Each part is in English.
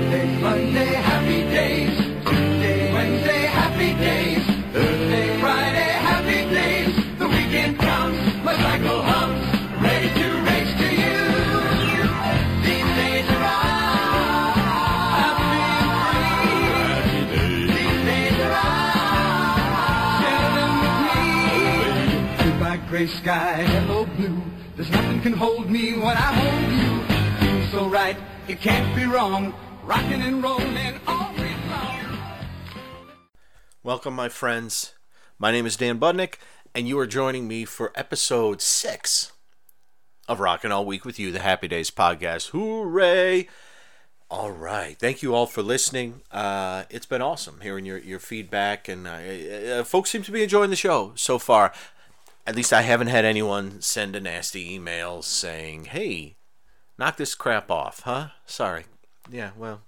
Monday, Monday, happy days. Tuesday, Wednesday, happy days. Thursday, Friday, happy days. The weekend comes, my cycle hums, ready to race to you. These days are I'm feeling free. These days are share them with me. Goodbye, gray sky, hello blue. There's nothing can hold me when I hold you. Feels so right, it can't be wrong. Rocking and rolling all week long. Welcome, my friends. My name is Dan Budnick, and you are joining me for episode six of Rockin' All Week with You, the Happy Days podcast. Hooray! All right. Thank you all for listening. Uh, it's been awesome hearing your, your feedback, and uh, uh, folks seem to be enjoying the show so far. At least I haven't had anyone send a nasty email saying, hey, knock this crap off, huh? Sorry. Yeah, well.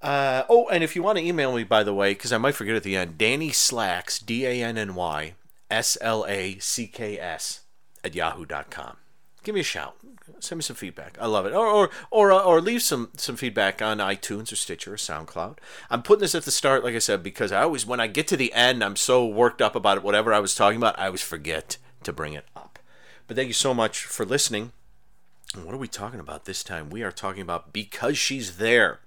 Uh, oh, and if you want to email me, by the way, because I might forget at the end, Danny Slacks, D A N N Y S L A C K S, at yahoo.com. Give me a shout. Send me some feedback. I love it. Or or or, uh, or leave some some feedback on iTunes or Stitcher or SoundCloud. I'm putting this at the start, like I said, because I always when I get to the end, I'm so worked up about it. Whatever I was talking about, I always forget to bring it up. But thank you so much for listening. What are we talking about this time? We are talking about Because She's There,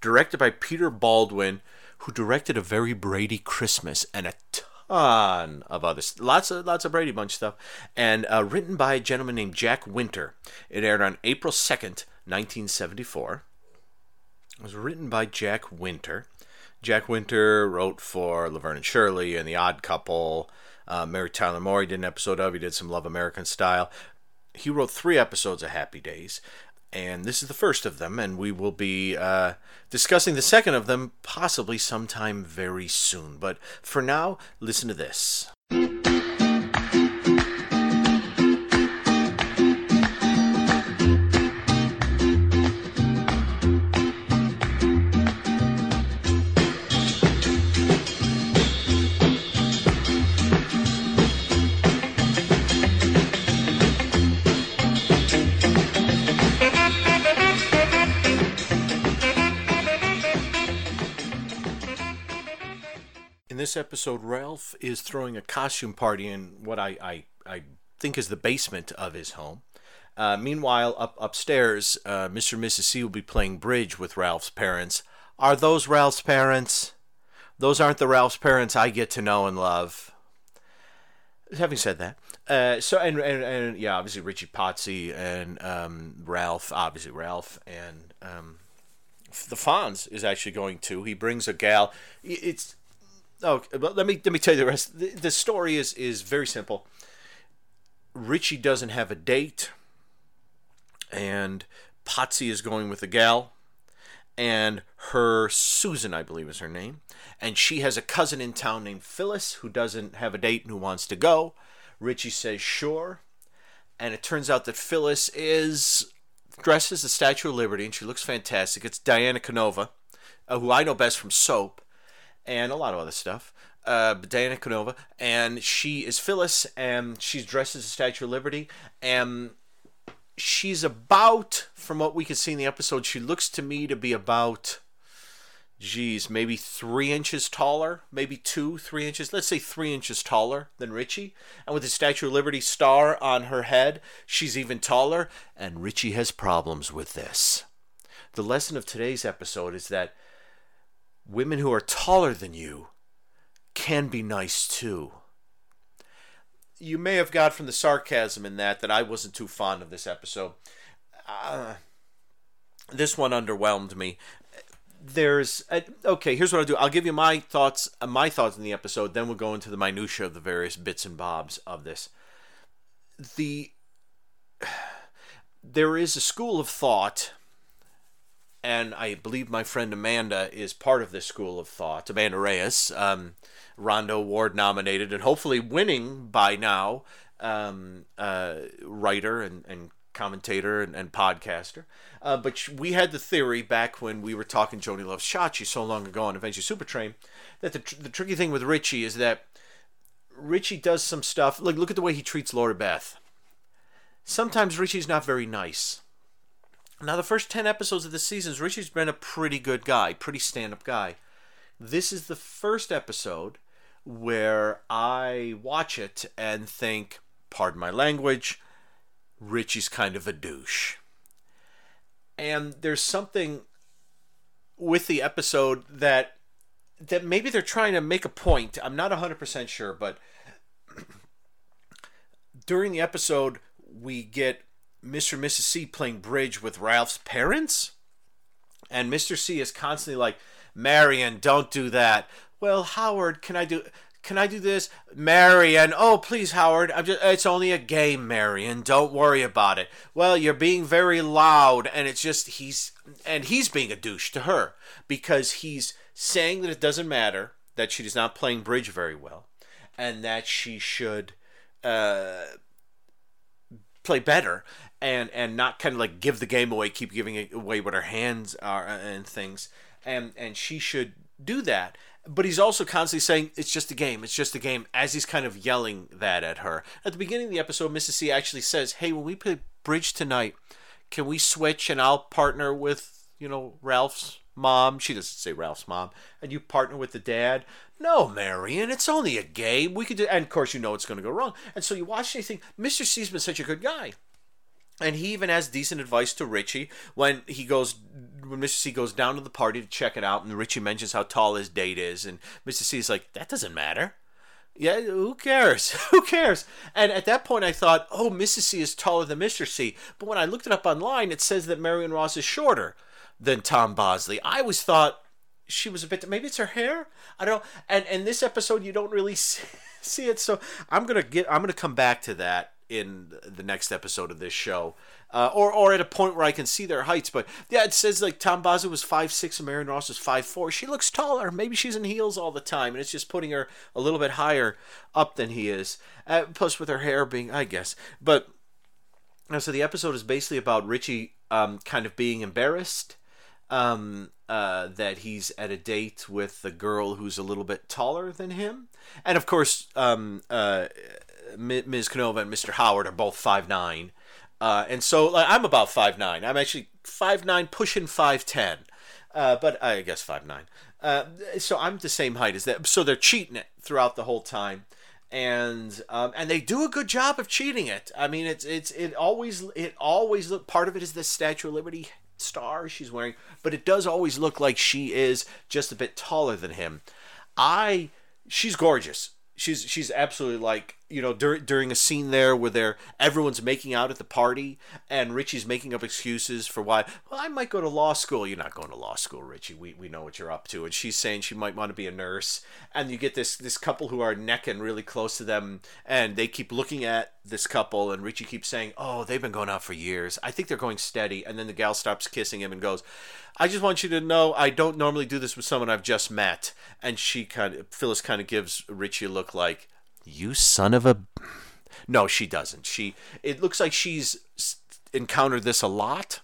directed by Peter Baldwin, who directed A Very Brady Christmas and a ton of others. Lots of lots of Brady Bunch stuff. And uh, written by a gentleman named Jack Winter. It aired on April 2nd, 1974. It was written by Jack Winter. Jack Winter wrote for Laverne and Shirley and The Odd Couple. Uh, Mary Tyler Moore he did an episode of. He did some Love American Style. He wrote three episodes of Happy Days, and this is the first of them. And we will be uh, discussing the second of them possibly sometime very soon. But for now, listen to this. This episode, Ralph is throwing a costume party in what I, I, I think is the basement of his home. Uh, meanwhile, up upstairs, uh, Mr. and Mrs. C will be playing bridge with Ralph's parents. Are those Ralph's parents? Those aren't the Ralph's parents I get to know and love. Having said that, uh, so and, and and yeah, obviously Richie Potsy and um, Ralph, obviously Ralph and um, the Fonz is actually going to. He brings a gal. It's Okay, but let me let me tell you the rest. The, the story is is very simple. Richie doesn't have a date, and Potsy is going with a gal, and her Susan, I believe, is her name, and she has a cousin in town named Phyllis who doesn't have a date and who wants to go. Richie says sure, and it turns out that Phyllis is dressed as the Statue of Liberty, and she looks fantastic. It's Diana Canova, uh, who I know best from Soap and a lot of other stuff. Uh, Diana Canova, and she is Phyllis, and she's dressed as a Statue of Liberty, and she's about, from what we can see in the episode, she looks to me to be about, geez, maybe three inches taller, maybe two, three inches, let's say three inches taller than Richie. And with the Statue of Liberty star on her head, she's even taller, and Richie has problems with this. The lesson of today's episode is that women who are taller than you can be nice too. You may have got from the sarcasm in that that I wasn't too fond of this episode. Uh, this one underwhelmed me. There's uh, okay. Here's what I'll do. I'll give you my thoughts. Uh, my thoughts in the episode. Then we'll go into the minutia of the various bits and bobs of this. The there is a school of thought and I believe my friend Amanda is part of this school of thought. Amanda Reyes, um, Rondo Award nominated, and hopefully winning by now, um, uh, writer and, and commentator and, and podcaster. Uh, but we had the theory back when we were talking Joanie Loves Chachi so long ago on Adventure Supertrain that the, tr- the tricky thing with Richie is that Richie does some stuff. Like, look at the way he treats Laura Beth. Sometimes Richie's not very nice Now, the first 10 episodes of the seasons, Richie's been a pretty good guy, pretty stand up guy. This is the first episode where I watch it and think, pardon my language, Richie's kind of a douche. And there's something with the episode that that maybe they're trying to make a point. I'm not 100% sure, but during the episode we get Mr. and Mrs. C playing bridge with Ralph's parents. And Mr. C is constantly like, Marion, don't do that. Well, Howard, can I do can I do this? Marion, oh please, Howard, I'm just it's only a game, Marion. Don't worry about it. Well, you're being very loud, and it's just he's and he's being a douche to her because he's saying that it doesn't matter that she is not playing bridge very well, and that she should uh, play better and and not kind of like give the game away, keep giving away what her hands are uh, and things, and and she should do that. But he's also constantly saying it's just a game, it's just a game, as he's kind of yelling that at her. At the beginning of the episode, Mrs. C actually says, "Hey, when we play bridge tonight, can we switch and I'll partner with you know Ralph's mom. She doesn't say Ralph's mom. And you partner with the dad. No, Marion, it's only a game. We could do, and of course you know it's going to go wrong. And so you watch and you think, Mr. C's been such a good guy. And he even has decent advice to Richie when he goes, when Mr. C goes down to the party to check it out, and Richie mentions how tall his date is, and Mr. C is like, that doesn't matter. Yeah, who cares? who cares? And at that point, I thought, oh, Mrs. C is taller than Mr. C. But when I looked it up online, it says that Marion Ross is shorter than Tom Bosley. I always thought she was a bit. Maybe it's her hair. I don't. know. And and this episode, you don't really see, see it. So I'm gonna get. I'm gonna come back to that in the next episode of this show, uh, or or at a point where I can see their heights. But yeah, it says like Tom Bosley was five six and Marion Ross was five four. She looks taller. Maybe she's in heels all the time, and it's just putting her a little bit higher up than he is. Uh, plus, with her hair being, I guess, but. So the episode is basically about Richie um, kind of being embarrassed um, uh, that he's at a date with a girl who's a little bit taller than him, and of course, um, uh, Ms. Canova and Mr. Howard are both five nine, uh, and so like, I'm about five nine. I'm actually five nine, pushing five ten, uh, but I guess five nine. Uh, so I'm the same height as that. So they're cheating it throughout the whole time and um, and they do a good job of cheating it. I mean, it's it's it always it always look part of it is the Statue of Liberty star she's wearing, but it does always look like she is just a bit taller than him. I she's gorgeous. She's she's absolutely like you know during during a scene there where they're everyone's making out at the party and Richie's making up excuses for why well I might go to law school. You're not going to law school Richie. We, we know what you're up to. And she's saying she might want to be a nurse. And you get this this couple who are necking really close to them and they keep looking at this couple and Richie keeps saying oh they've been going out for years. I think they're going steady. And then the gal stops kissing him and goes I just want you to know I don't normally do this with someone I've just met. And she kind of Phyllis kind of gives Richie a look like you son of a no she doesn't. She it looks like she's encountered this a lot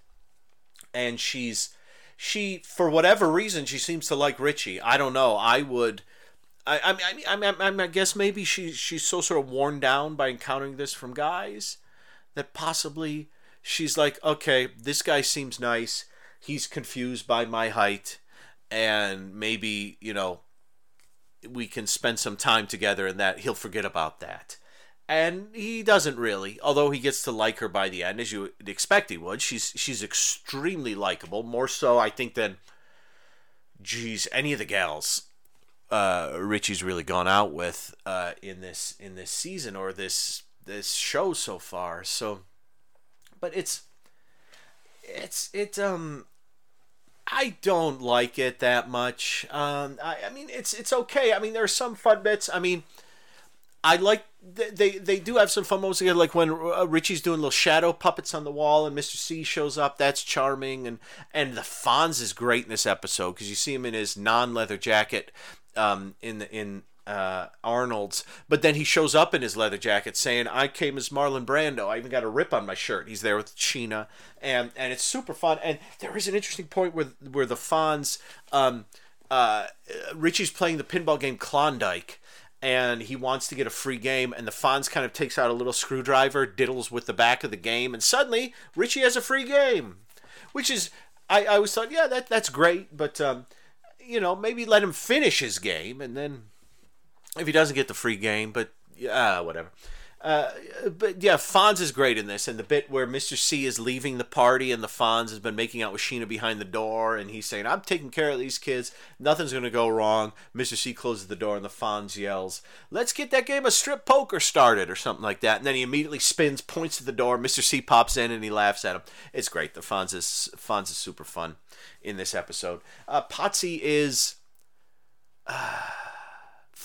and she's she for whatever reason she seems to like richie. I don't know. I would i i mean i, I, I, I guess maybe she she's so sort of worn down by encountering this from guys that possibly she's like okay this guy seems nice. He's confused by my height and maybe you know we can spend some time together and that he'll forget about that. And he doesn't really, although he gets to like her by the end, as you expect he would. She's she's extremely likable, more so I think than, geez, any of the gals uh, Richie's really gone out with uh, in this in this season or this this show so far. So, but it's it's it um I don't like it that much. Um, I, I mean, it's it's okay. I mean, there are some fun bits. I mean, I like they they do have some fun moments together, like when uh, Richie's doing little shadow puppets on the wall, and Mr. C shows up. That's charming, and and the Fonz is great in this episode because you see him in his non leather jacket, um, in the in uh, Arnold's, but then he shows up in his leather jacket saying, "I came as Marlon Brando." I even got a rip on my shirt. He's there with Chyna, and and it's super fun. And there is an interesting point where where the Fonz, um, uh, Richie's playing the pinball game Klondike. And he wants to get a free game, and the Fonz kind of takes out a little screwdriver, diddles with the back of the game, and suddenly Richie has a free game. which is I, I always thought, yeah, that that's great, but um, you know, maybe let him finish his game, and then if he doesn't get the free game, but yeah, whatever. Uh, but yeah, Fonz is great in this, and the bit where Mr. C is leaving the party and the Fonz has been making out with Sheena behind the door, and he's saying, "I'm taking care of these kids. Nothing's gonna go wrong." Mr. C closes the door, and the Fonz yells, "Let's get that game of strip poker started," or something like that. And then he immediately spins, points to the door. Mr. C pops in, and he laughs at him. It's great. The Fonz is Fonz is super fun in this episode. Uh, Potsy is uh,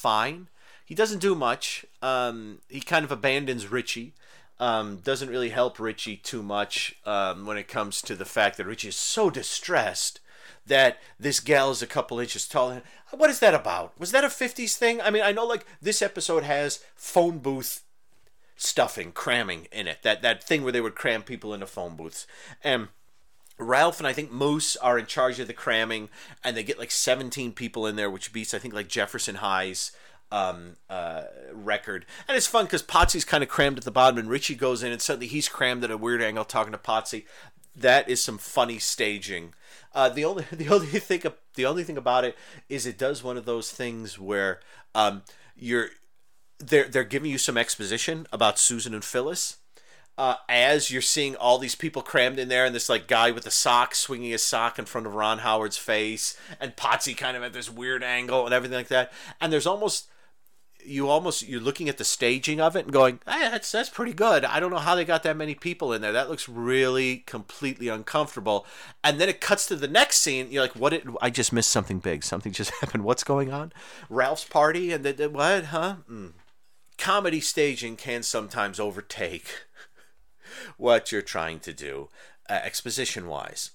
fine. He doesn't do much. Um, he kind of abandons Richie. Um, doesn't really help Richie too much um, when it comes to the fact that Richie is so distressed that this gal is a couple inches taller. What is that about? Was that a 50s thing? I mean, I know like this episode has phone booth stuffing, cramming in it. That that thing where they would cram people into phone booths. And Ralph and I think Moose are in charge of the cramming, and they get like 17 people in there, which beats I think like Jefferson High's um, uh, record. And it's fun because Potsy's kind of crammed at the bottom, and Richie goes in, and suddenly he's crammed at a weird angle talking to Potsy. That is some funny staging. Uh, the only the only thing the only thing about it is it does one of those things where um, you're they're they're giving you some exposition about Susan and Phyllis. Uh, as you're seeing all these people crammed in there, and this like guy with a sock swinging his sock in front of Ron Howard's face, and Potsy kind of at this weird angle and everything like that, and there's almost you almost you're looking at the staging of it and going, hey, that's that's pretty good. I don't know how they got that many people in there. That looks really completely uncomfortable. And then it cuts to the next scene. You're like, what? Did, I just missed something big. Something just happened. What's going on? Ralph's party and the, the what? Huh? Mm. Comedy staging can sometimes overtake what you're trying to do, uh, exposition wise.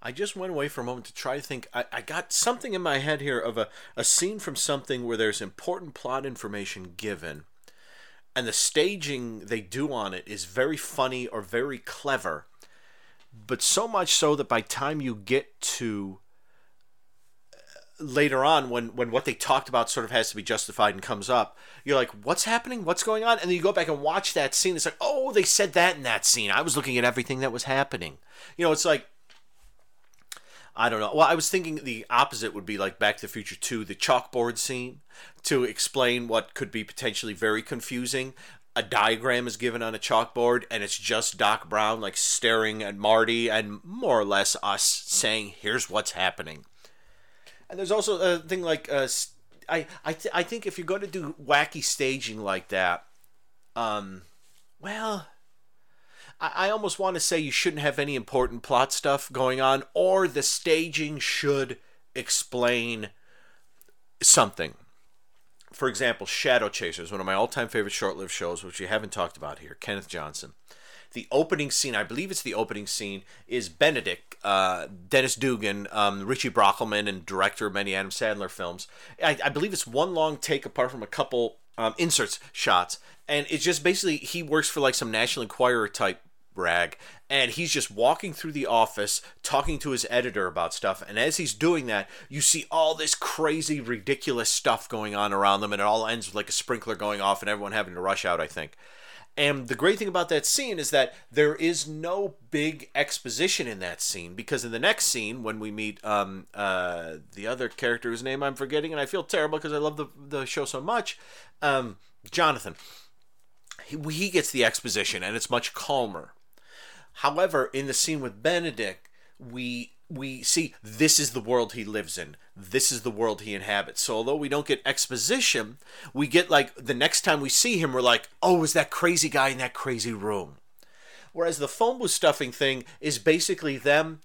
I just went away for a moment to try to think. I, I got something in my head here of a, a scene from something where there's important plot information given, and the staging they do on it is very funny or very clever, but so much so that by time you get to later on when when what they talked about sort of has to be justified and comes up you're like what's happening what's going on and then you go back and watch that scene it's like oh they said that in that scene i was looking at everything that was happening you know it's like I don't know. Well, I was thinking the opposite would be like Back to the Future 2, the chalkboard scene, to explain what could be potentially very confusing. A diagram is given on a chalkboard, and it's just Doc Brown like staring at Marty, and more or less us saying, "Here's what's happening." And there's also a thing like uh, I I th- I think if you're going to do wacky staging like that, um, well, I, almost want to say you shouldn't have any important plot stuff going on, or the staging should explain something. For example, Shadow Chasers, one of my all time favorite short lived shows, which we haven't talked about here, Kenneth Johnson. The opening scene, I believe it's the opening scene, is Benedek, uh, Dennis Dugan, um, Richie Brockelman, and director of many Adam Sandler films. I, I believe it's one long take apart from a couple um, inserts shots, and it's just basically he works for like some National Enquirer type rag. And he's just walking through the office talking to his editor about stuff. And as he's doing that you see all this crazy ridiculous stuff going on around them. And it all ends with like a sprinkler going off and everyone having to rush out i think and the great thing about that scene is that there is no big exposition in that scene because in the next scene, when we meet um, uh, the other character whose name I'm forgetting, and I feel terrible because I love the, the show so much, um, Jonathan, he, he gets the exposition and it's much calmer. However, in the scene with Benedek, we we see this is the world he lives in. This is the world he inhabits. So although we don't get exposition, we get like the next time we see him, we're like, oh, is that crazy guy in that crazy room? Whereas the phone booth stuffing thing is basically them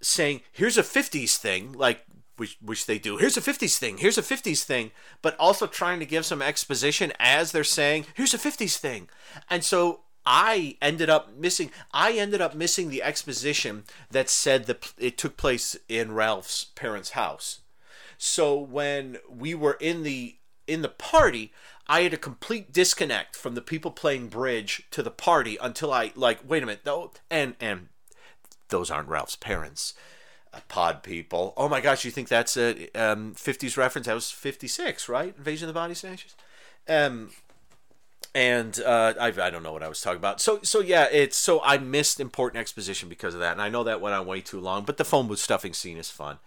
saying, here's a 50s thing, like which, which they do. Here's a 50s thing. Here's a 50s thing. But also trying to give some exposition as they're saying, here's a 50s thing. And so I ended up missing. I ended up missing the exposition that said that it took place in Ralph's parents' house. So when we were in the in the party, I had a complete disconnect from the people playing bridge to the party until I like wait a minute though and and those aren't Ralph's parents. Uh, pod people. Oh my gosh, you think that's a um, 50s reference? That was 56, right? Invasion of the Body Snatchers. Um, and uh, I, I don't know what I was talking about. So so yeah, it's so I missed important exposition because of that, and I know that went on way too long. But the phone booth stuffing scene is fun,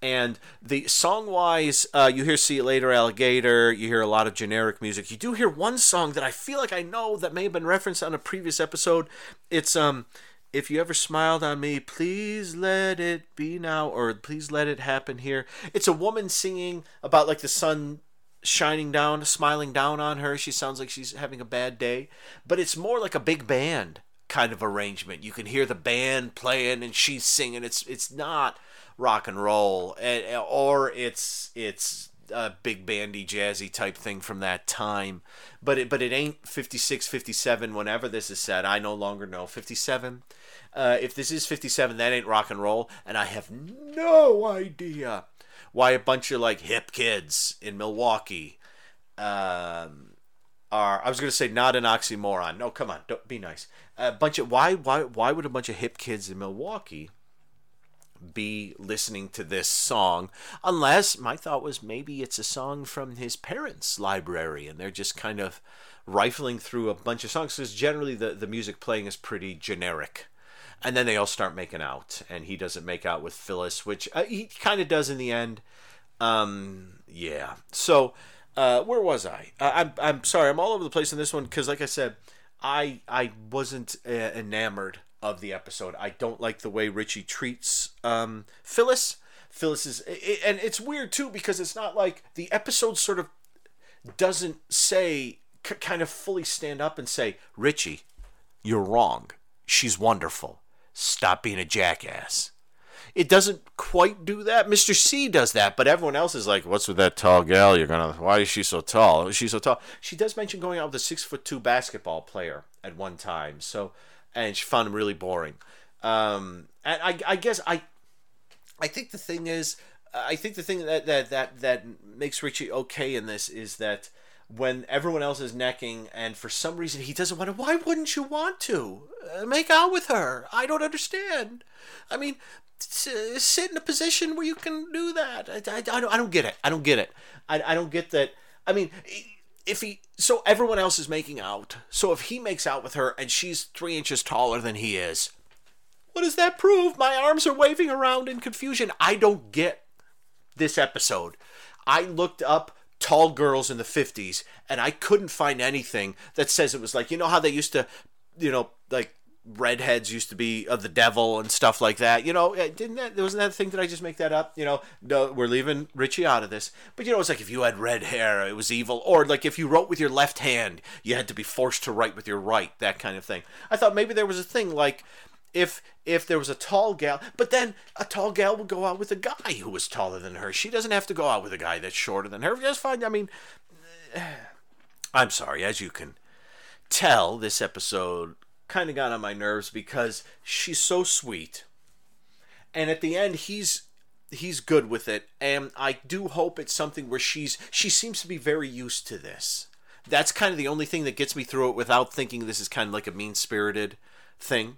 and the song wise, uh, you hear "See You Later, Alligator." You hear a lot of generic music. You do hear one song that I feel like I know that may have been referenced on a previous episode. It's um. If you ever smiled on me, please let it be now, or please let it happen here. It's a woman singing about like the sun shining down, smiling down on her. She sounds like she's having a bad day, but it's more like a big band kind of arrangement. You can hear the band playing and she's singing. It's it's not rock and roll, or it's it's a big bandy jazzy type thing from that time. But it but it ain't 56 57 whenever this is said. I no longer know. 57 uh, if this is 57 that ain't rock and roll. And i have no idea why a bunch of like hip kids in Milwaukee um, are I was gonna say not an oxymoron. No, come on, don't be nice. A bunch of why why why would a bunch of hip kids in Milwaukee be listening to this song unless my thought was maybe it's a song from his parents' library and they're just kind of rifling through a bunch of songs because generally the, the music playing is pretty generic and then they all start making out, and he doesn't make out with Phyllis, which uh, he kind of does in the end. Um, yeah. So, uh, where was I? Uh, I'm I'm sorry, I'm all over the place in this one because, like I said, I I wasn't uh, enamored of the episode. I don't like the way Richie treats um, Phyllis. Phyllis is, it, and it's weird too because it's not like the episode sort of doesn't say c- kind of fully stand up and say Richie, you're wrong. She's wonderful stop being a jackass. It doesn't quite do that. Mr. C does that, but everyone else is like, "What's with that tall gal? You're gonna? Why is she so tall? She's so tall." She does mention going out with a six foot two basketball player at one time. So, and she found him really boring. Um, and I, I guess I, I think the thing is, I think the thing that that that that makes Richie okay in this is that when everyone else is necking and for some reason he doesn't want to why wouldn't you want to? Uh, make out with her. I don't understand. I mean sit in a position where you can do that. I, I, I, don't, I don't get it. I don't get it. I, I don't get that. I mean if he so everyone else is making out. So if he makes out with her and she's three inches taller than he is what does that prove? My arms are waving around in confusion. I don't get this episode. I looked up tall girls in the 50s and I couldn't find anything that says it was like you know how they used to you know like redheads used to be of the devil and stuff like that? You know didn't that there wasn't that thing? Did I just make that up? You know no we're leaving Richie out of this. But you know it's like if you had red hair it was evil. Or like if you wrote with your left hand you had to be forced to write with your right that kind of thing. I thought maybe there was a thing like if if there was a tall gal, but then a tall gal would go out with a guy who was taller than her. She doesn't have to go out with a guy that's shorter than her. Just fine. I mean, I'm sorry, as you can tell, this episode kind of got on my nerves because she's so sweet, and at the end he's he's good with it, and I do hope it's something where she's she seems to be very used to this. That's kind of the only thing that gets me through it without thinking this is kind of like a mean spirited thing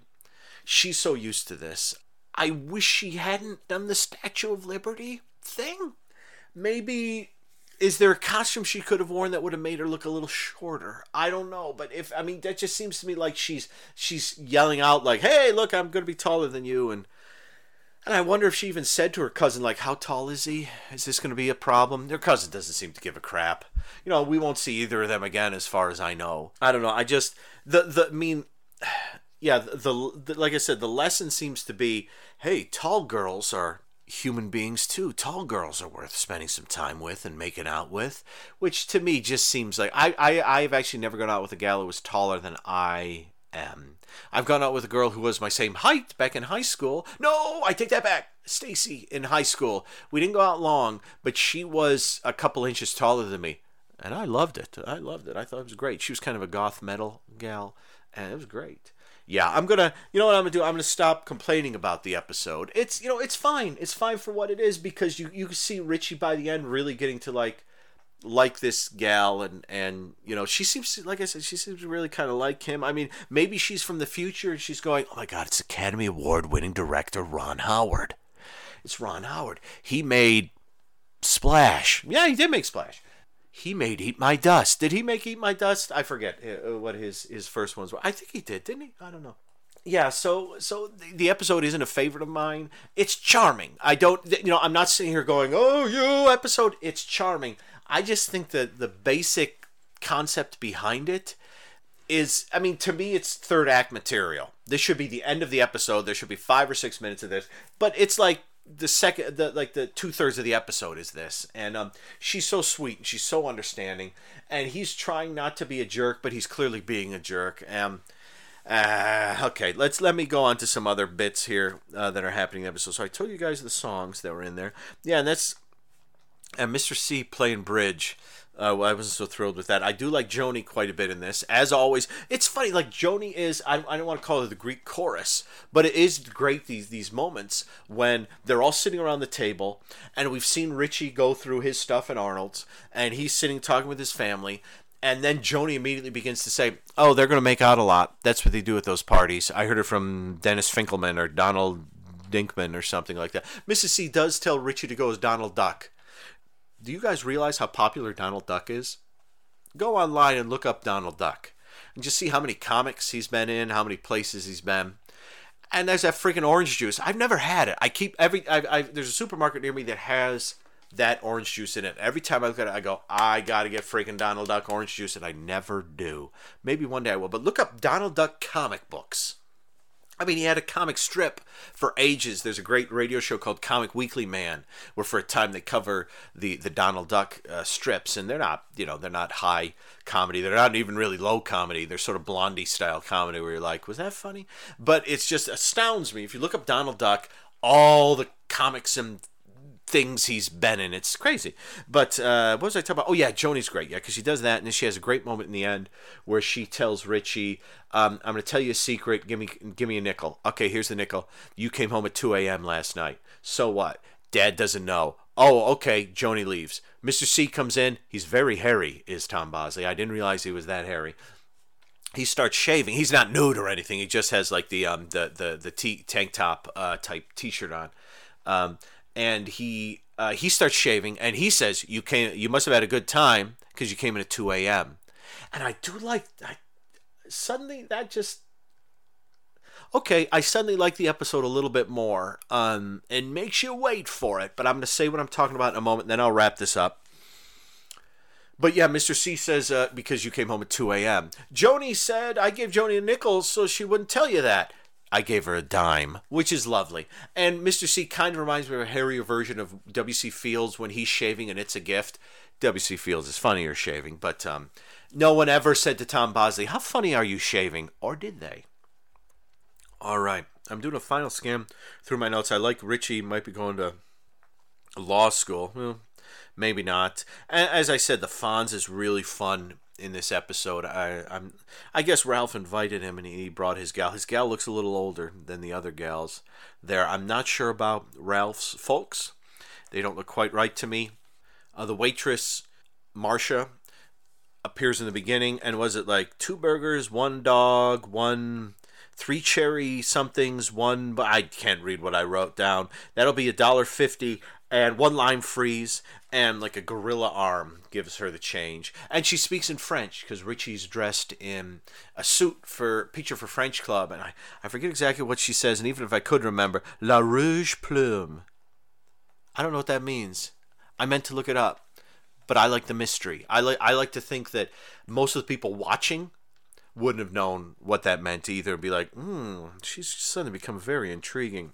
She's so used to this. I wish she hadn't done the Statue of Liberty thing. Maybe is there a costume she could have worn that would have made her look a little shorter? I don't know, but if I mean that just seems to me like she's she's yelling out like, "Hey, look, I'm going to be taller than you," and and I wonder if she even said to her cousin like, "How tall is he? Is this going to be a problem?" Their cousin doesn't seem to give a crap. You know, we won't see either of them again, as far as I know. I don't know. I just the the I mean yeah, the, the, like I said, the lesson seems to be, hey, tall girls are human beings too. Tall girls are worth spending some time with and making out with, which to me just seems like I I I've actually never gone out with a gal who was taller than I am. I've gone out with a girl who was my same height back in high school. No, I take that back. Stacy in high school. We didn't go out long, but she was a couple inches taller than me. And I loved it. I loved it. I thought it was great. She was kind of a goth metal gal, and it was great yeah, I'm gonna, you know what I'm gonna do? I'm gonna stop complaining about the episode. It's, you know, it's fine. It's fine for what it is because you you see Richie by the end really getting to like like this gal and and you know she seems to, like I said she seems to really kind of like him. I mean, maybe she's from the future and she's going, "Oh my god, it's Academy Award winning director Ron Howard." It's Ron Howard. He made Splash. Yeah, he did make Splash he made Eat My Dust. Did he make Eat My Dust? I forget uh, what his his first ones were. I think he did, didn't he? I don't know. Yeah, so so the- the episode isn't a favorite of mine. It's charming. I don't, you know, I'm not sitting here going, "Oh, you episode." It's charming. I just think that the basic concept behind it is I mean to me it's third act material. This should be the end of the episode. There should be 5 or 6 minutes of this. But it's like the second the like the two thirds of the episode is this and um she's so sweet and she's so understanding and he's trying not to be a jerk but he's clearly being a jerk um uh, okay let's let me go on to some other bits here uh, that are happening in the episode so i told you guys the songs that were in there yeah and that's and Mr. C playing bridge. Uh, well, I wasn't so thrilled with that. I do like Joanie quite a bit in this. As always, it's funny. Like Joanie is, I, I don't want to call her the Greek chorus, but it is great these these moments when they're all sitting around the table, and we've seen Richie go through his stuff and Arnold's, and he's sitting talking with his family, and then Joanie immediately begins to say, "Oh, they're going to make out a lot. That's what they do at those parties." I heard it from Dennis Finkelman or Donald Dinkman or something like that. Mrs. C does tell Richie to go as Donald Duck. Do you guys realize how popular Donald Duck is? Go online and look up Donald Duck and just see how many comics he's been in, how many places he's been. And there's that freaking orange juice. I've never had it. I keep every. I, I, there's a supermarket near me that has that orange juice in it. Every time I look at it, I go, I gotta get freaking Donald Duck orange juice, and I never do. Maybe one day I will. But look up Donald Duck comic books. I mean, he had a comic strip for ages. There's a great radio show called Comic Weekly Man, where for a time they cover the the Donald Duck uh, strips, and they're not, you know, they're not high comedy. They're not even really low comedy. They're sort of Blondie style comedy, where you're like, was that funny? But it's just astounds me if you look up Donald Duck, all the comics and things he's been in. It's crazy. But uh, what was I talking about? Oh yeah, Joanie's great. Yeah, because she does that, and then she has a great moment in the end where she tells Richie, um, "I'm going to tell you a secret. Give me, give me a nickel. Okay, here's the nickel. You came home at 2 a.m. last night. So what? Dad doesn't know. Oh, okay. Joanie leaves. Mr. C comes in. He's very hairy. Is Tom Bosley? I didn't realize he was that hairy." he starts shaving. He's not nude or anything. He just has like the um the the the t- tank top uh, type T-shirt on, um, and he uh, he starts shaving and he says you came you must have had a good time because you came in at two a.m. And I do like I suddenly that just okay. I suddenly like the episode a little bit more, um, and makes you wait for it. But I'm gonna say what I'm talking about in a moment. Then I'll wrap this up. But yeah, Mr. C says uh, because you came home at 2 a.m. Joanie said I gave Joanie a nickel so she wouldn't tell you that. I gave her a dime, which is lovely. And Mr. C kind of reminds me of a hairier version of W.C. Fields when he's shaving and it's a gift. W.C. Fields is funnier shaving, but um, no one ever said to Tom Bosley, How funny are you shaving? Or did they? All right, I'm doing a final scan through my notes. I like Richie might be going to law school. Well, maybe not. As I said, the Fonz is really fun in this episode. I, I'm, I guess Ralph invited him and he brought his gal. His gal looks a little older than the other gals there. I'm not sure about Ralph's folks. They don't look quite right to me. Uh, the waitress, Marcia, appears in the beginning and was it like two burgers, one dog, one three cherry somethings, one but I can't read what I wrote down. That'll be a dollar fifty and one lime freeze and like a gorilla arm gives her the change. And she speaks in French because Richie's dressed in a suit for picture for French Club and I, I forget exactly what she says and even if I could remember, La Rouge Plume. I don't know what that means. I meant to look it up but I like the mystery. I like I like to think that most of the people watching wouldn't have known what that meant either. And be like, hmm, she's suddenly become very intriguing.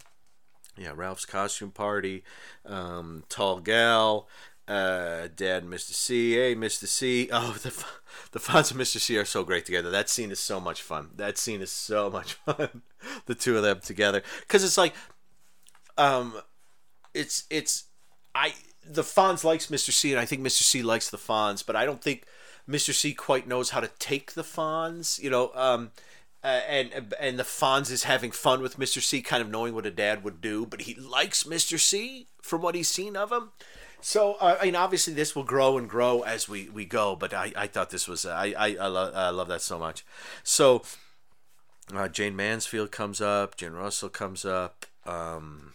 Yeah, Ralph's costume party, um, tall gal, uh, Dad, Mr. C. Hey, Mr. C. Oh, the the Fonz and Mr. C are so great together. That scene is so much fun. That scene is so much fun. the two of them together, because it's like, um, it's it's I the Fonz likes Mr. C, and I think Mr. C likes the Fonz, but I don't think Mr. C quite knows how to take the Fonz. You know, um, uh, and and the Fonz is having fun with Mr. C, kind of knowing what a dad would do, but he likes Mr. C from what he's seen of him. So uh, I mean, obviously this will grow and grow as we, we go, but I, I thought this was I I I, lo- I love that so much. So uh, Jayne Mansfield comes up, Jane Russell comes up. Um,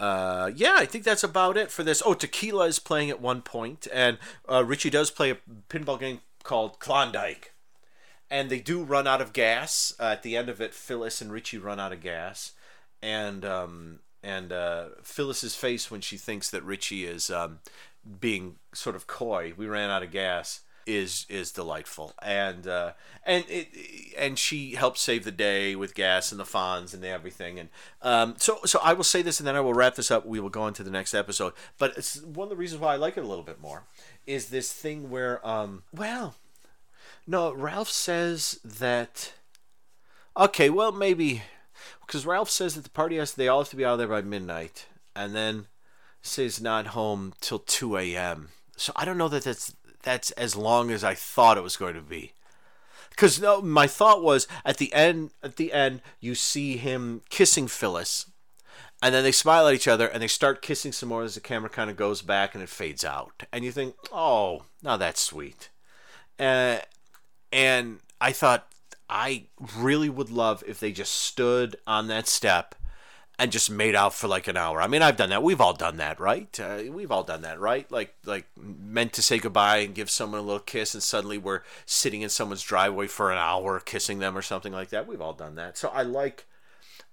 uh, yeah, I think that's about it for this. Oh, Tequila is playing at one point, and uh, Richie does play a pinball game called Klondike. And they do run out of gas. Uh, at the end of it, Phyllis and Richie run out of gas. And um, and uh, Phyllis's face when she thinks that Richie is um, being sort of coy, we ran out of gas, is is delightful. And uh, and it and she helps save the day with gas and the Fonz and everything. And um, so so I will say this, and then I will wrap this up. We will go into the next episode. But it's one of the reasons why I like it a little bit more is this thing where um, well no, Ralph says that. Okay, well maybe because Ralph says that the party has they all have to be out of there by midnight, and then says not home till two a.m. So I don't know that that's that's as long as I thought it was going to be. Because no, my thought was at the end. At the end, you see him kissing Phyllis, and then they smile at each other and they start kissing some more as the camera kind of goes back and it fades out, and you think, oh, now that's sweet. Uh, and I thought I really would love if they just stood on that step and just made out for like an hour. I mean, I've done that. We've all done that, right? Uh, we've all done that, right? Like like meant to say goodbye and give someone a little kiss, and suddenly we're sitting in someone's driveway for an hour kissing them or something like that. We've all done that. So I like,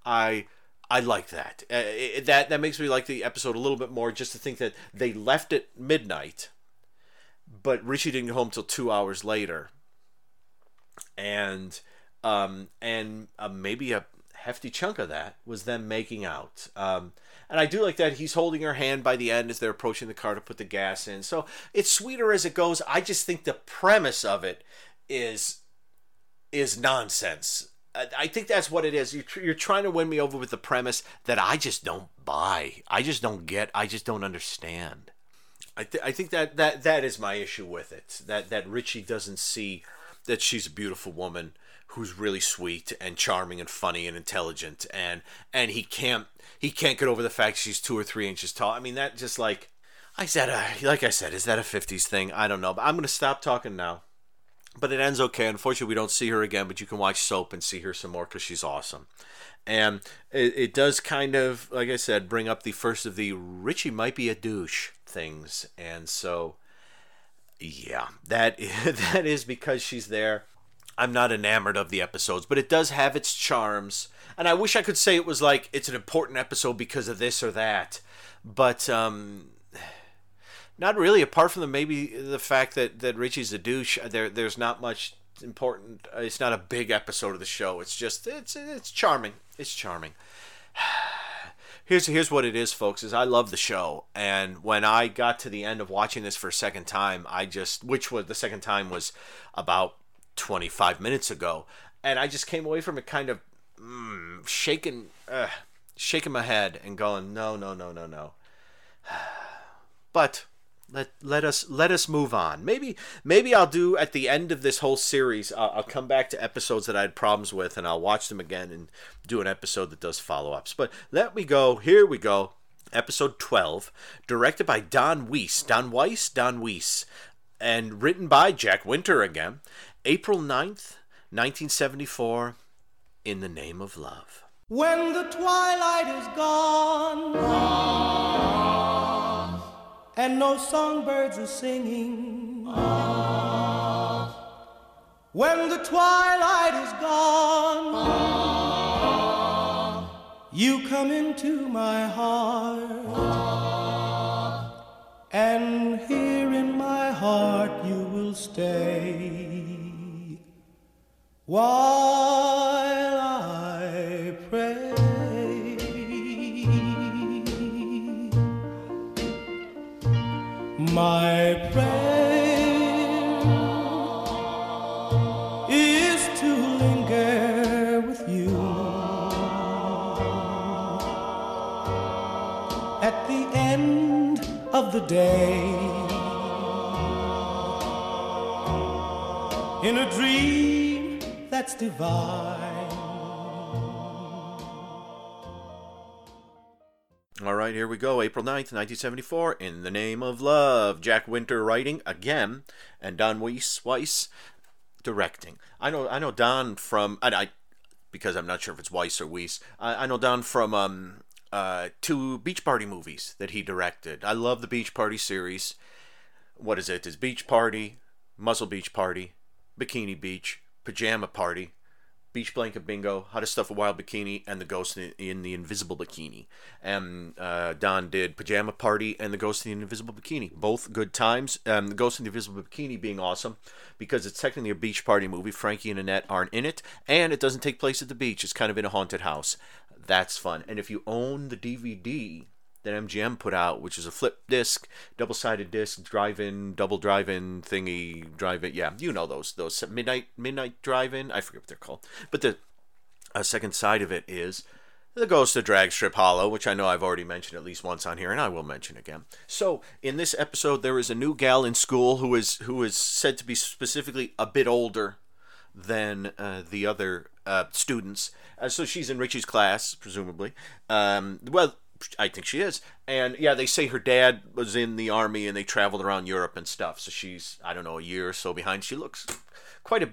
I. I like that. Uh, it, that that makes me like the episode a little bit more. Just to think that they left at midnight, but Richie didn't get home till two hours later, and um, and uh, maybe a hefty chunk of that was them making out. Um, and I do like that he's holding her hand by the end as they're approaching the car to put the gas in. So it's sweeter as it goes. I just think the premise of it is is nonsense. I think that's what it is. You're, you're trying to win me over with the premise that I just don't buy. I just don't get. I just don't understand. I, th- I think that, that that is my issue with it. That that Richie doesn't see that she's a beautiful woman who's really sweet and charming and funny and intelligent and and he can't he can't get over the fact she's two or three inches tall. I mean that just like I said, like I said, is that a '50s thing? I don't know, but I'm gonna stop talking now. But it ends okay. Unfortunately, we don't see her again, but you can watch Soap and see her some more because she's awesome. And it, it does kind of, like I said, bring up the first of the Richie might be a douche things. And so, yeah, that that is because she's there. I'm not enamored of the episodes, but it does have its charms. And I wish I could say it was like it's an important episode because of this or that, but um, not really. Apart from the maybe the fact that that Richie's a douche, there there's not much important. It's not a big episode of the show. It's just it's it's charming. It's charming. Here's here's what it is, folks. Is I love the show, and when I got to the end of watching this for a second time, I just which was the second time was about 25 minutes ago, and I just came away from it kind of mm, shaking, uh, shaking my head and going, no, no, no, no, no. but let let us let us move on. Maybe maybe I'll do at the end of this whole series. Uh, I'll come back to episodes that I had problems with, and I'll watch them again and do an episode that does follow ups. But let me go. Here we go. Episode 12, directed by Don Weis. Don Weis? Don Weis. And written by Jack Winter again. April 9th, 1974, In the Name of Love. When the twilight is gone and no songbirds are singing, when the twilight is gone, you come into my heart, and here in my heart you will stay. While My prayer is to linger with you at the end of the day in a dream that's divine. Here we go. April 9th, 1974, In the Name of Love. Jack Winter writing again, and Don Weis, Weis directing. I know I know Don from, and I, because I'm not sure if it's Weiss or Weiss, I, I know Don from um, uh, two Beach Party movies that he directed. I love the Beach Party series. What is it? It's Beach Party, Muscle Beach Party, Bikini Beach, Pajama Party, Beach Blanket Bingo, How to Stuff a Wild Bikini, and The Ghost in, the Invisible Bikini. And uh, Don did Pajama Party and The Ghost in the Invisible Bikini. Both good times. Um, the Ghost in the Invisible Bikini being awesome because it's technically a beach party movie. Frankie and Annette aren't in it, and it doesn't take place at the beach. It's kind of in a haunted house. That's fun. And if you own the DVD that MGM put out, which is a flip disc, double sided disc, drive in, double drive in thingy, drive in. Yeah, you know those those midnight midnight drive in. I forget what they're called. But the uh, second side of it is the Ghost of Drag Strip Hollow, which I know I've already mentioned at least once on here, and I will mention again. So in this episode, there is a new gal in school who is who is said to be specifically a bit older than uh, the other uh, students. Uh, so she's in Richie's class, presumably. Um, well, I think she is. And yeah, they say her dad was in the army and they traveled around Europe and stuff. So she's I don't know a year or so behind. She looks quite a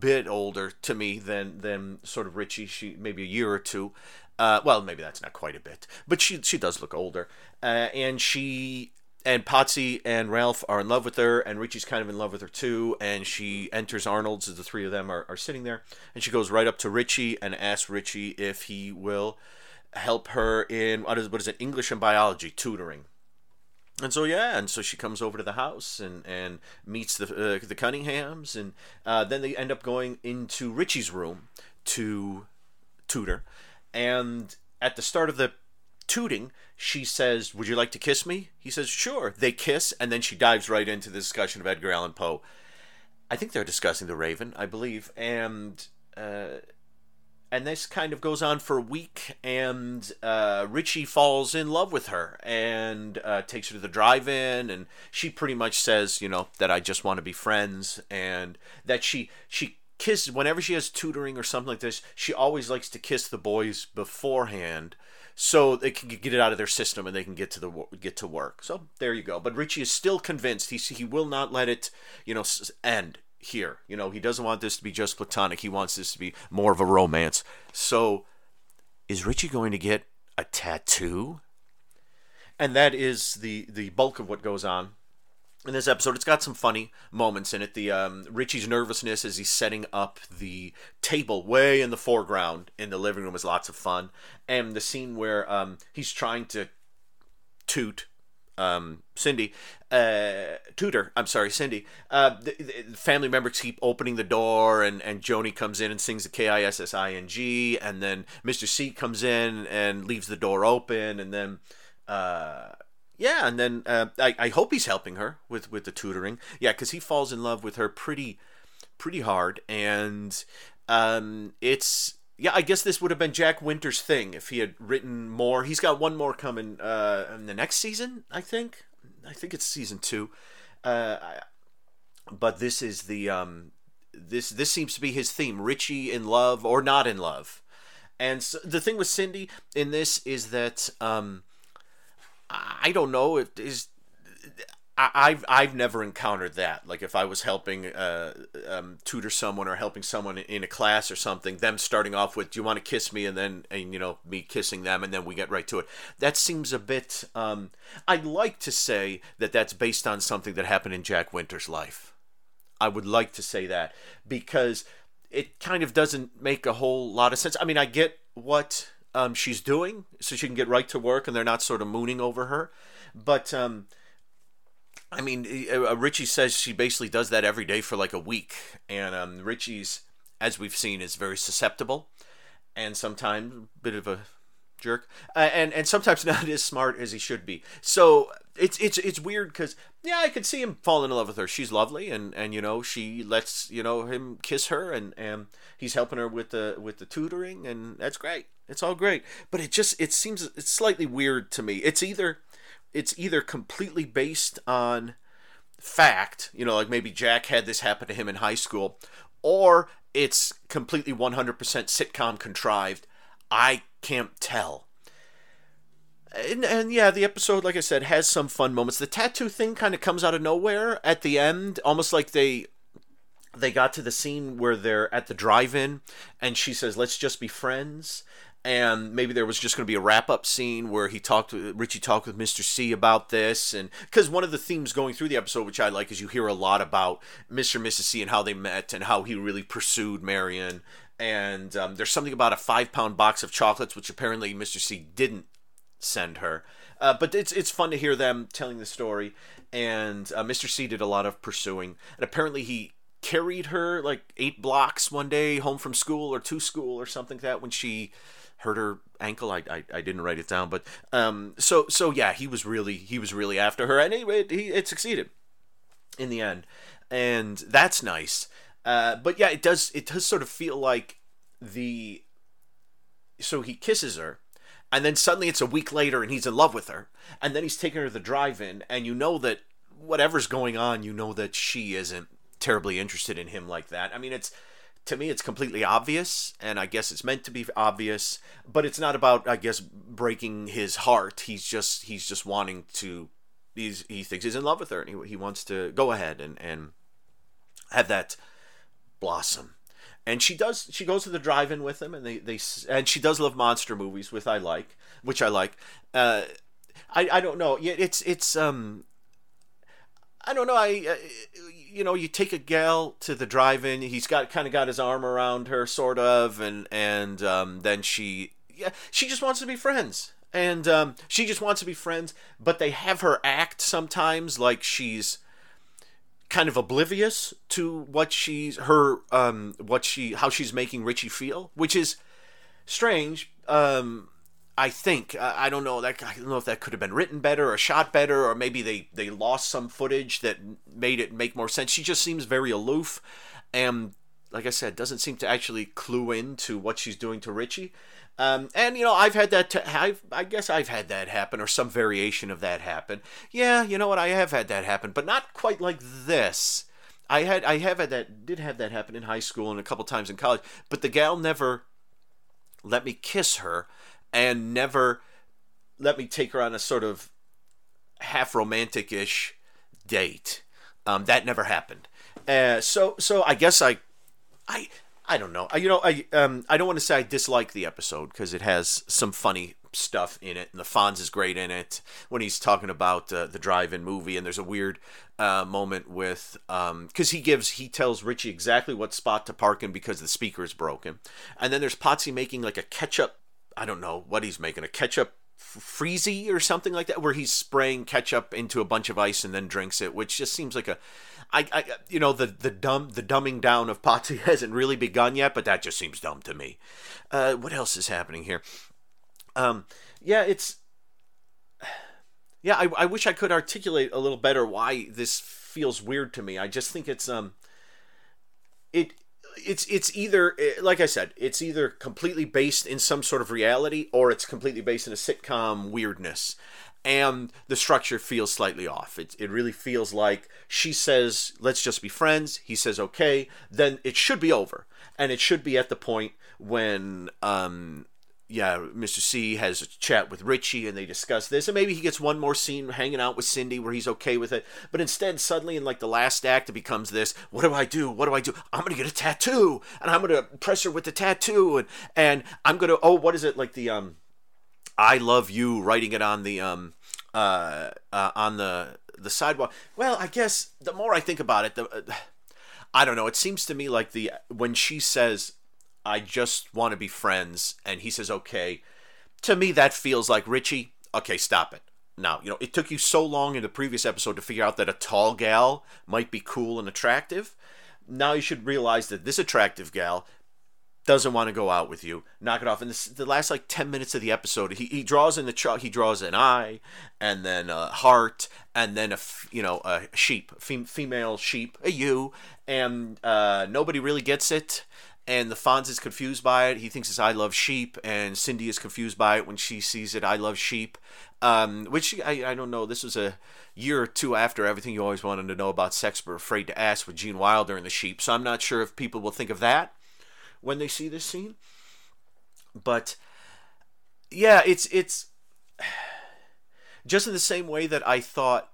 bit older to me than than sort of Richie. She maybe a year or two. Uh, well, maybe that's not quite a bit, but she she does look older. Uh, and she and Potsy and Ralph are in love with her, and Richie's kind of in love with her too. And she enters Arnold's the three of them are, are sitting there, and she goes right up to Richie and asks Richie if he will help her in what is what is it English and biology tutoring. And so yeah, and so she comes over to the house and and meets the uh, the Cunninghams, and uh, then they end up going into Richie's room to tutor. And at the start of the tooting, she says, "Would you like to kiss me?" He says, "Sure." They kiss, and then she dives right into the discussion of Edgar Allan Poe. I think they're discussing The Raven, I believe, and. Uh, and this kind of goes on for a week and uh, richie falls in love with her and uh, takes her to the drive-in and she pretty much says you know that i just want to be friends and that she she kisses whenever she has tutoring or something like this she always likes to kiss the boys beforehand so they can get it out of their system and they can get to the get to work. So there you go. But richie is still convinced. He, he will not let it you know end here. You know, he doesn't want this to be just platonic. He wants this to be more of a romance. So, is Richie going to get a tattoo? And that is the the bulk of what goes on in this episode. It's got some funny moments in it. The um, Richie's nervousness as he's setting up the table way in the foreground in the living room is lots of fun, and the scene where um, he's trying to toot um, Cindy, uh, tutor, I'm sorry, Cindy, uh, the, the, family members keep opening the door, and, and Joanie comes in and sings the K I S S I N G, and then Mr. C comes in and leaves the door open, and then, uh, yeah, and then uh, I, I hope he's helping her with, with the tutoring. Yeah, because he falls in love with her pretty, pretty hard, and um, it's yeah, I guess this would have been Jack Winter's thing if he had written more. He's got one more coming uh, in the next season, I think. I think it's season two. Uh, but this is the um, this this seems to be his theme: Richie in love or not in love. And so the thing with Cindy in this is that um, I don't know if is I've I've never encountered that. Like if I was helping uh, um, tutor someone or helping someone in a class or something, them starting off with "Do you want to kiss me?" and then and you know me kissing them, and then we get right to it. That seems a bit. Um, I'd like to say that that's based on something that happened in Jack Winter's life. I would like to say that because it kind of doesn't make a whole lot of sense. I mean, I get what um, she's doing, so she can get right to work, and they're not sort of mooning over her, but. I mean, uh, Richie says she basically does that every day for like a week, and um, Richie's, as we've seen, is very susceptible, and sometimes a bit of a jerk, uh, and and sometimes not as smart as he should be. So it's it's it's weird because yeah, I could see him fall in love with her. She's lovely, and and you know she lets you know him kiss her, and and he's helping her with the with the tutoring, and that's great. It's all great, but it just it seems it's slightly weird to me. It's either it's either completely based on fact, you know, like maybe Jack had this happen to him in high school, or it's completely 100% sitcom contrived. I can't tell. And, and, yeah, the episode, like I said, has some fun moments. The tattoo thing kind of comes out of nowhere at the end, almost like they they got to the scene where they're at the drive-in, and she says, "Let's just be friends." And maybe there was just going to be a wrap up scene where he talked Richie talked with Mr. C about this and because one of the themes going through the episode which I like is you hear a lot about Mr. and Mrs. C and how they met and how he really pursued Marion and um, there's something about a five pound box of chocolates which apparently Mr. C didn't send her uh, but it's it's fun to hear them telling the story and uh, Mr. C did a lot of pursuing and apparently he carried her like eight blocks one day home from school or to school or something like that when she hurt her ankle. I, I, I didn't write it down, but um, so so yeah, he was really he was really after her, and anyway, it, he it succeeded in the end, and that's nice. Uh, but yeah, it does it does sort of feel like the so he kisses her and then suddenly it's a week later and he's in love with her and then he's taking her to the drive-in and you know that whatever's going on you know that she isn't terribly interested in him like that. I mean it's to me it's completely obvious and i guess it's meant to be obvious but it's not about i guess breaking his heart. He's just he's just wanting to he's he thinks he's in love with her and he, he wants to go ahead and and have that blossom. And she does she goes to the drive-in with him and they they and she does love monster movies with i like which i like. Uh i i don't know. Yeah it's it's um I don't know. I, you know, you take a gal to the drive-in. He's got kind of got his arm around her, sort of, and and um, then she, yeah, she just wants to be friends, and um, she just wants to be friends. But they have her act sometimes like she's kind of oblivious to what she's her um what she how she's making Richie feel, which is strange. Um, I think I don't know that I don't know if that could have been written better or shot better or maybe they they lost some footage that made it make more sense. She just seems very aloof and like I said doesn't seem to actually clue in to what she's doing to Richie. Um, and you know I've had that t- I've, I guess I've had that happen or some variation of that happen. Yeah, you know what I have had that happen, but not quite like this. I had I have had that did have that happen in high school and a couple times in college, but the gal never let me kiss her and never let me take her on a sort of half romantic ish date. Um, that never happened. Uh, so so I guess I I I don't know. I, you know I um I don't want to say I dislike the episode because it has some funny stuff in it and the Fonz is great in it when he's talking about uh, the drive-in movie and there's a weird uh, moment with um because he gives he tells Richie exactly what spot to park in because the speaker is broken and then there's Potsy making like a ketchup I don't know what he's making a ketchup freezy or something like that, where he's spraying ketchup into a bunch of ice and then drinks it, which just seems like a, I, I you know, the the dumb the dumbing down of Potsy hasn't really begun yet, but that just seems dumb to me. Uh, what else is happening here? Um, yeah, it's, yeah, I, I wish I could articulate a little better why this feels weird to me. I just think it's um, it it's it's either eh, like I said, it's either completely based in some sort of reality or it's completely based in a sitcom weirdness. And the structure feels slightly off. It, it really feels like she says, let's just be friends. He says, okay. Then it should be over. And it should be at the point when um, yeah, Mr. C has a chat with Richie and they discuss this, and maybe he gets one more scene hanging out with Cindy where he's okay with it. But instead, suddenly in like the last act, it becomes this: What do I do? What do I do? I'm gonna get a tattoo, and I'm gonna press her with the tattoo, and and I'm gonna oh, what is it like the um, I love you, writing it on the um, uh, uh on the the sidewalk. Well, I guess the more I think about it, the uh, I don't know. It seems to me like the when she says I just want to be friends. And he says, okay. To me, that feels like Richie, okay, stop it. Now, you know, it took you so long in the previous episode to figure out that a tall gal might be cool and attractive. Now you should realize that this attractive gal doesn't want to go out with you. Knock it off. And this, the last like 10 minutes of the episode, he, he draws in the chalk, he draws an eye and then a heart and then a, you know, a sheep, fem- female sheep, a ewe. And uh, nobody really gets it and the Fonz is confused by it. He thinks it's I love sheep, and Cindy is confused by it when she sees it I love sheep. Um, which I, I don't know. This was a year or two after everything you always wanted to know about sex but afraid to ask with Gene Wilder and the sheep. So I'm not sure if people will think of that when they see this scene. But yeah, it's it's just in the same way that I thought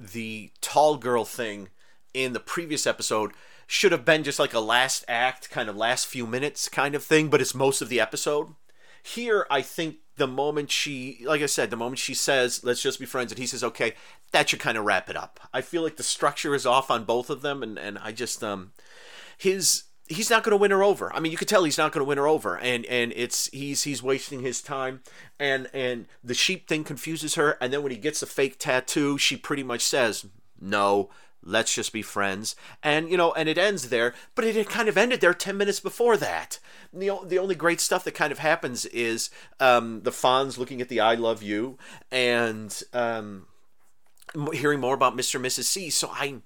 the tall girl thing in the previous episode should have been just like a last act, kind of last few minutes kind of thing, but it's most of the episode. Here, I think the moment she, like I said, the moment she says, let's just be friends, and he says, okay, that should kind of wrap it up. I feel like the structure is off on both of them, and, and I just, um, his, he's not going to win her over. I mean, you could tell he's not going to win her over, and and it's he's he's wasting his time, and and the sheep thing confuses her, and then when he gets the fake tattoo, she pretty much says no. Let's just be friends, and you know, and it ends there. But it had kind of ended there ten minutes before that. The, the only great stuff that kind of happens is um, the Fonz looking at the "I love you" and um, hearing more about Mr. and Mrs. C. So I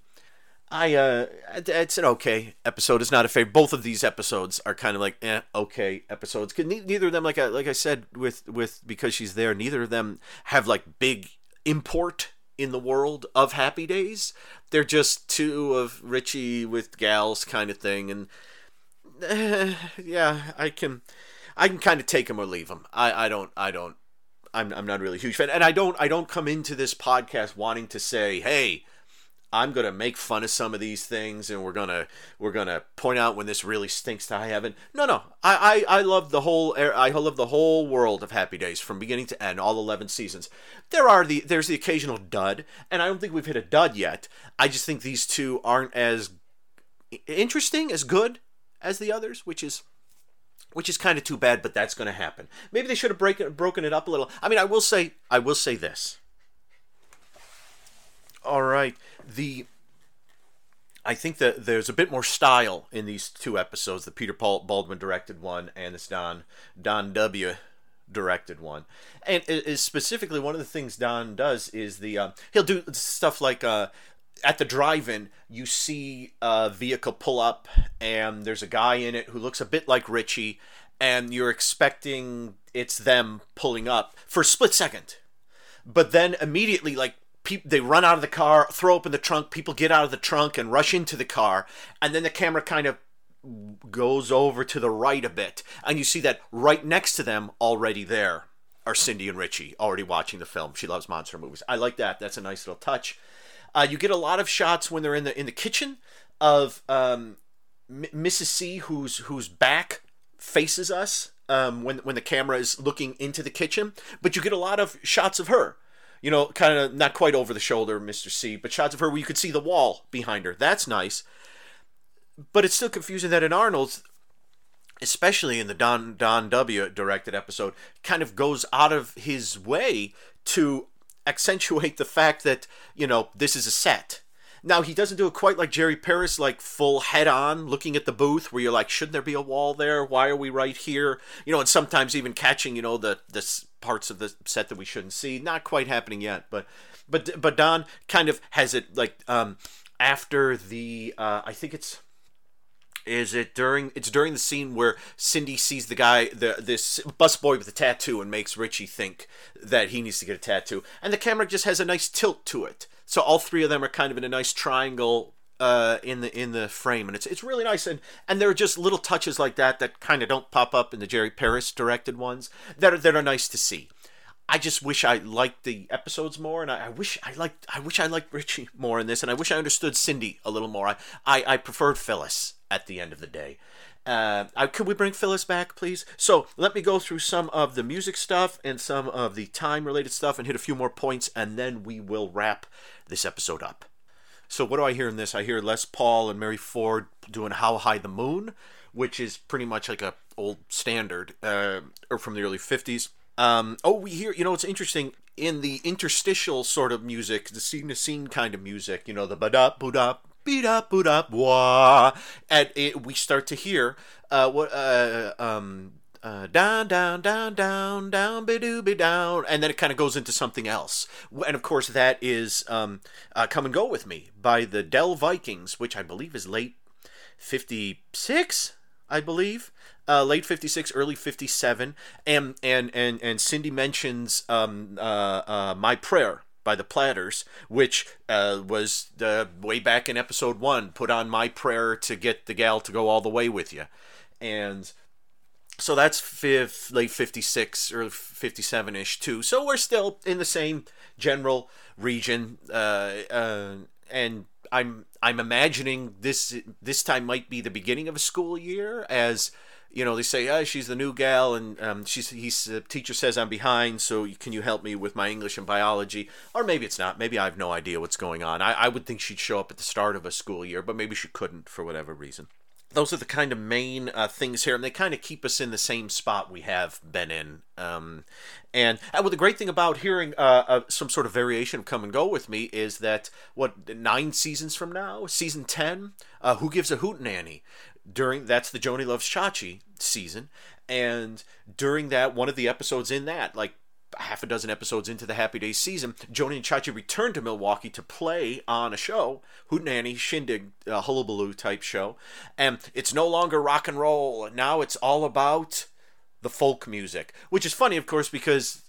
I uh it's an okay episode. It's not a favorite. Both of these episodes are kind of like eh, okay episodes. Neither of them, like I like I said with with because she's there, neither of them have like big import in the world of Happy Days. They're just two of Richie with gals kind of thing, and yeah, I can I can kind of take them or leave them. I I don't I don't. I'm, I'm not really a huge fan, and I don't I don't come into this podcast wanting to say, "Hey, I'm gonna make fun of some of these things, and we're gonna we're gonna point out when this really stinks to high heaven. No, no, I I, I love the whole I love the whole world of Happy Days from beginning to end, all 11 seasons. There are the there's the occasional dud, and I don't think we've hit a dud yet. I just think these two aren't as interesting as good as the others, which is which is kind of too bad, but that's going to happen. Maybe they should have break, broken it up a little. I mean, I will say I will say this. All right the I think that there's a bit more style in these two episodes, the Peter Paul Baldwin directed one and this Don Don W directed one. And is specifically one of the things Don does is the uh, he'll do stuff like uh, at the drive-in you see a vehicle pull up and there's a guy in it who looks a bit like Richie and you're expecting it's them pulling up for a split second. But then immediately like they run out of the car, throw open the trunk, people get out of the trunk and rush into the car, and then the camera kind of goes over to the right a bit, and you see that right next to them already there are Cindy and Richie already watching the film. She loves monster movies. I like that. That's a nice little touch. Uh, you get a lot of shots when they're in the in the kitchen of um, M- Mrs. C, whose whose back faces us um, when when the camera is looking into the kitchen, but you get a lot of shots of her you know, kind of not quite over the shoulder, Mr. C, but shots of her where you could see the wall behind her. That's nice. But it's still confusing that in Arnold's, especially in the Don Don W directed episode, kind of goes out of his way to accentuate the fact that, you know, this is a set. Now he doesn't do it quite like Jerry Paris, like full head on, looking at the booth, where you're like, shouldn't there be a wall there? Why are we right here? You know, and sometimes even catching, you know, the the parts of the set that we shouldn't see. Not quite happening yet, but but but Don kind of has it like um after the uh, I think it's is it during it's during the scene where Cindy sees the guy the this busboy with the tattoo and makes Richie think that he needs to get a tattoo and the camera just has a nice tilt to it so all three of them are kind of in a nice triangle uh, in the in the frame, and it's it's really nice. And and there are just little touches like that that kind of don't pop up in the Jerry Paris directed ones that are that are nice to see. I just wish I liked the episodes more, and I, I wish I liked I wish I liked Richie more in this, and I wish I understood Cindy a little more. I I, I preferred Phyllis at the end of the day. Uh, could we bring Phyllis back, please? So let me go through some of the music stuff and some of the time related stuff and hit a few more points, and then we will wrap this episode up. So what do I hear in this? I hear Les Paul and Mary Ford doing "How High the Moon," which is pretty much like a old standard, uh, or from the early '50s. Um, oh, we hear. You know, it's interesting in the interstitial sort of music, the scene to scene kind of music. You know, the ba da da beat up boot up wah, and it, we start to hear uh, what uh, um, uh, down, down, down, down, down, be doo be down, and then it kind of goes into something else. And of course, that is um, uh, "Come and Go with Me" by the Dell Vikings, which I believe is late '56. I believe uh, late '56, early '57, and and and and Cindy mentions um, uh, uh, "My Prayer." By the Platters, which uh, was the way back in episode one, put on my prayer to get the gal to go all the way with you, and so that's fifth, late 56 or 57 ish too. So we're still in the same general region. Uh, uh, and I'm I'm imagining this this time might be the beginning of a school year as you know, they say, oh, she's the new gal, and um, she's he's the teacher says I'm behind, so can you help me with my English and biology? Or maybe it's not. Maybe I have no idea what's going on. I, I would think she'd show up at the start of a school year, but maybe she couldn't for whatever reason. Those are the kind of main uh, things here, and they kind of keep us in the same spot we have been in. Um, and, and well, the great thing about hearing uh, uh, some sort of variation of Come and Go with me is that, what, nine seasons from now, season 10, uh, Who Gives a Hootenanny? During that's the Joanie Loves Chachi season, and during that one of the episodes in that, like half a dozen episodes into the Happy Days season, Joanie and Chachi returned to Milwaukee to play on a show, Hootenanny Shindig, uh, Hullabaloo type show, and it's no longer rock and roll. Now it's all about the folk music, which is funny, of course, because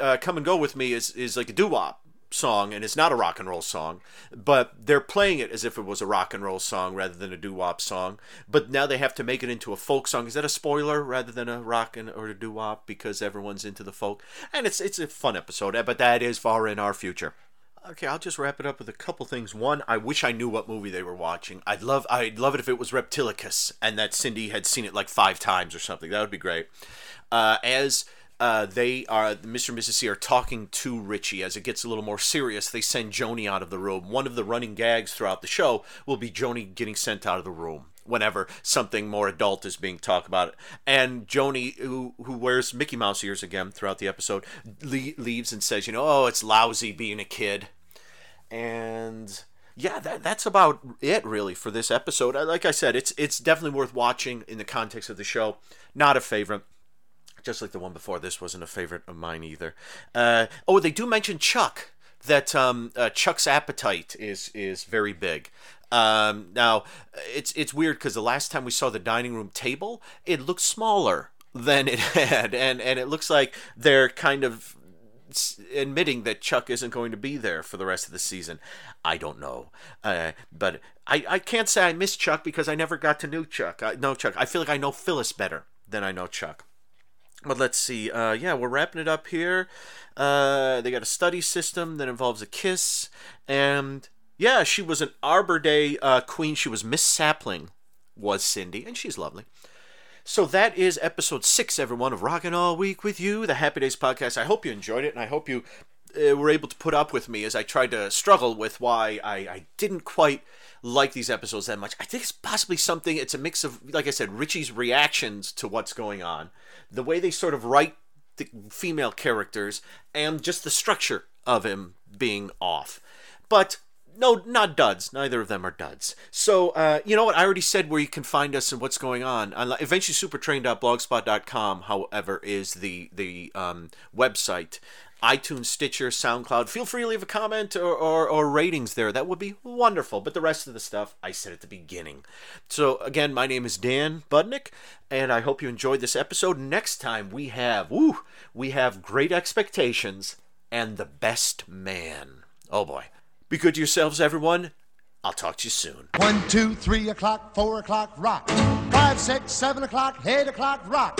uh, "Come and Go with Me" is is like a doo wop song and it's not a rock and roll song, but they're playing it as if it was a rock and roll song rather than a doo wop song. But now they have to make it into a folk song. Is that a spoiler rather than a rock and or a doo wop because everyone's into the folk? And it's it's a fun episode, but that is far in our future. Okay, I'll just wrap it up with a couple things. One, I wish I knew what movie they were watching. I'd love I'd love it if it was Reptilicus and that Cindy had seen it like five times or something. That would be great. Uh, as uh, they are Mr. and Mrs. C are talking to Richie as it gets a little more serious. They send Joanie out of the room. One of the running gags throughout the show will be Joanie getting sent out of the room whenever something more adult is being talked about. And Joanie, who who wears Mickey Mouse ears again throughout the episode, le- leaves and says, you know, oh, it's lousy being a kid. And yeah, that, that's about it really for this episode. Like I said, it's it's definitely worth watching in the context of the show. Not a favorite just like the one before. This wasn't a favorite of mine either. Uh, oh, they do mention Chuck. That um, uh, Chuck's appetite is is very big. Um, now it's it's weird because the last time we saw the dining room table, it looked smaller than it had, and and it looks like they're kind of admitting that Chuck isn't going to be there for the rest of the season. I don't know, uh, but I, I can't say I miss Chuck because I never got to know Chuck. I know Chuck. I feel like I know Phyllis better than I know Chuck. But let's see. Uh, yeah, we're wrapping it up here. Uh, they got a study system that involves a kiss, and yeah, she was an Arbor Day uh, queen. She was Miss Sapling, was Cindy, and she's lovely. So that is episode six, everyone, of Rockin' All Week with You, the Happy Days podcast. I hope you enjoyed it, and I hope you were able to put up with me as I tried to struggle with why I, I didn't quite like these episodes that much. I think it's possibly something, it's a mix of, like I said, Richie's reactions to what's going on, the way they sort of write the female characters, and just the structure of him being off. But no, not duds. Neither of them are duds. So, uh, you know what? I already said where you can find us and what's going on. Eventually, supertrain.blogspot.com, however, is the the um, website iTunes, Stitcher, SoundCloud. Feel free to leave a comment or, or, or, ratings there. That would be wonderful. But the rest of the stuff I said at the beginning. So, again, my name is Dan Budnick, and I hope you enjoyed this episode. Next time we have, woo, we have great expectations and the best man. Oh boy. Be good to yourselves, everyone. I'll talk to you soon. One, two, three o'clock, four o'clock, rock. Five, six, seven o'clock, eight o'clock, rock.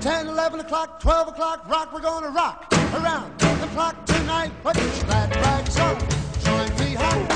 10, 11 o'clock, 12 o'clock, rock, we're gonna rock around the clock tonight. Put your glad rags on, join me home.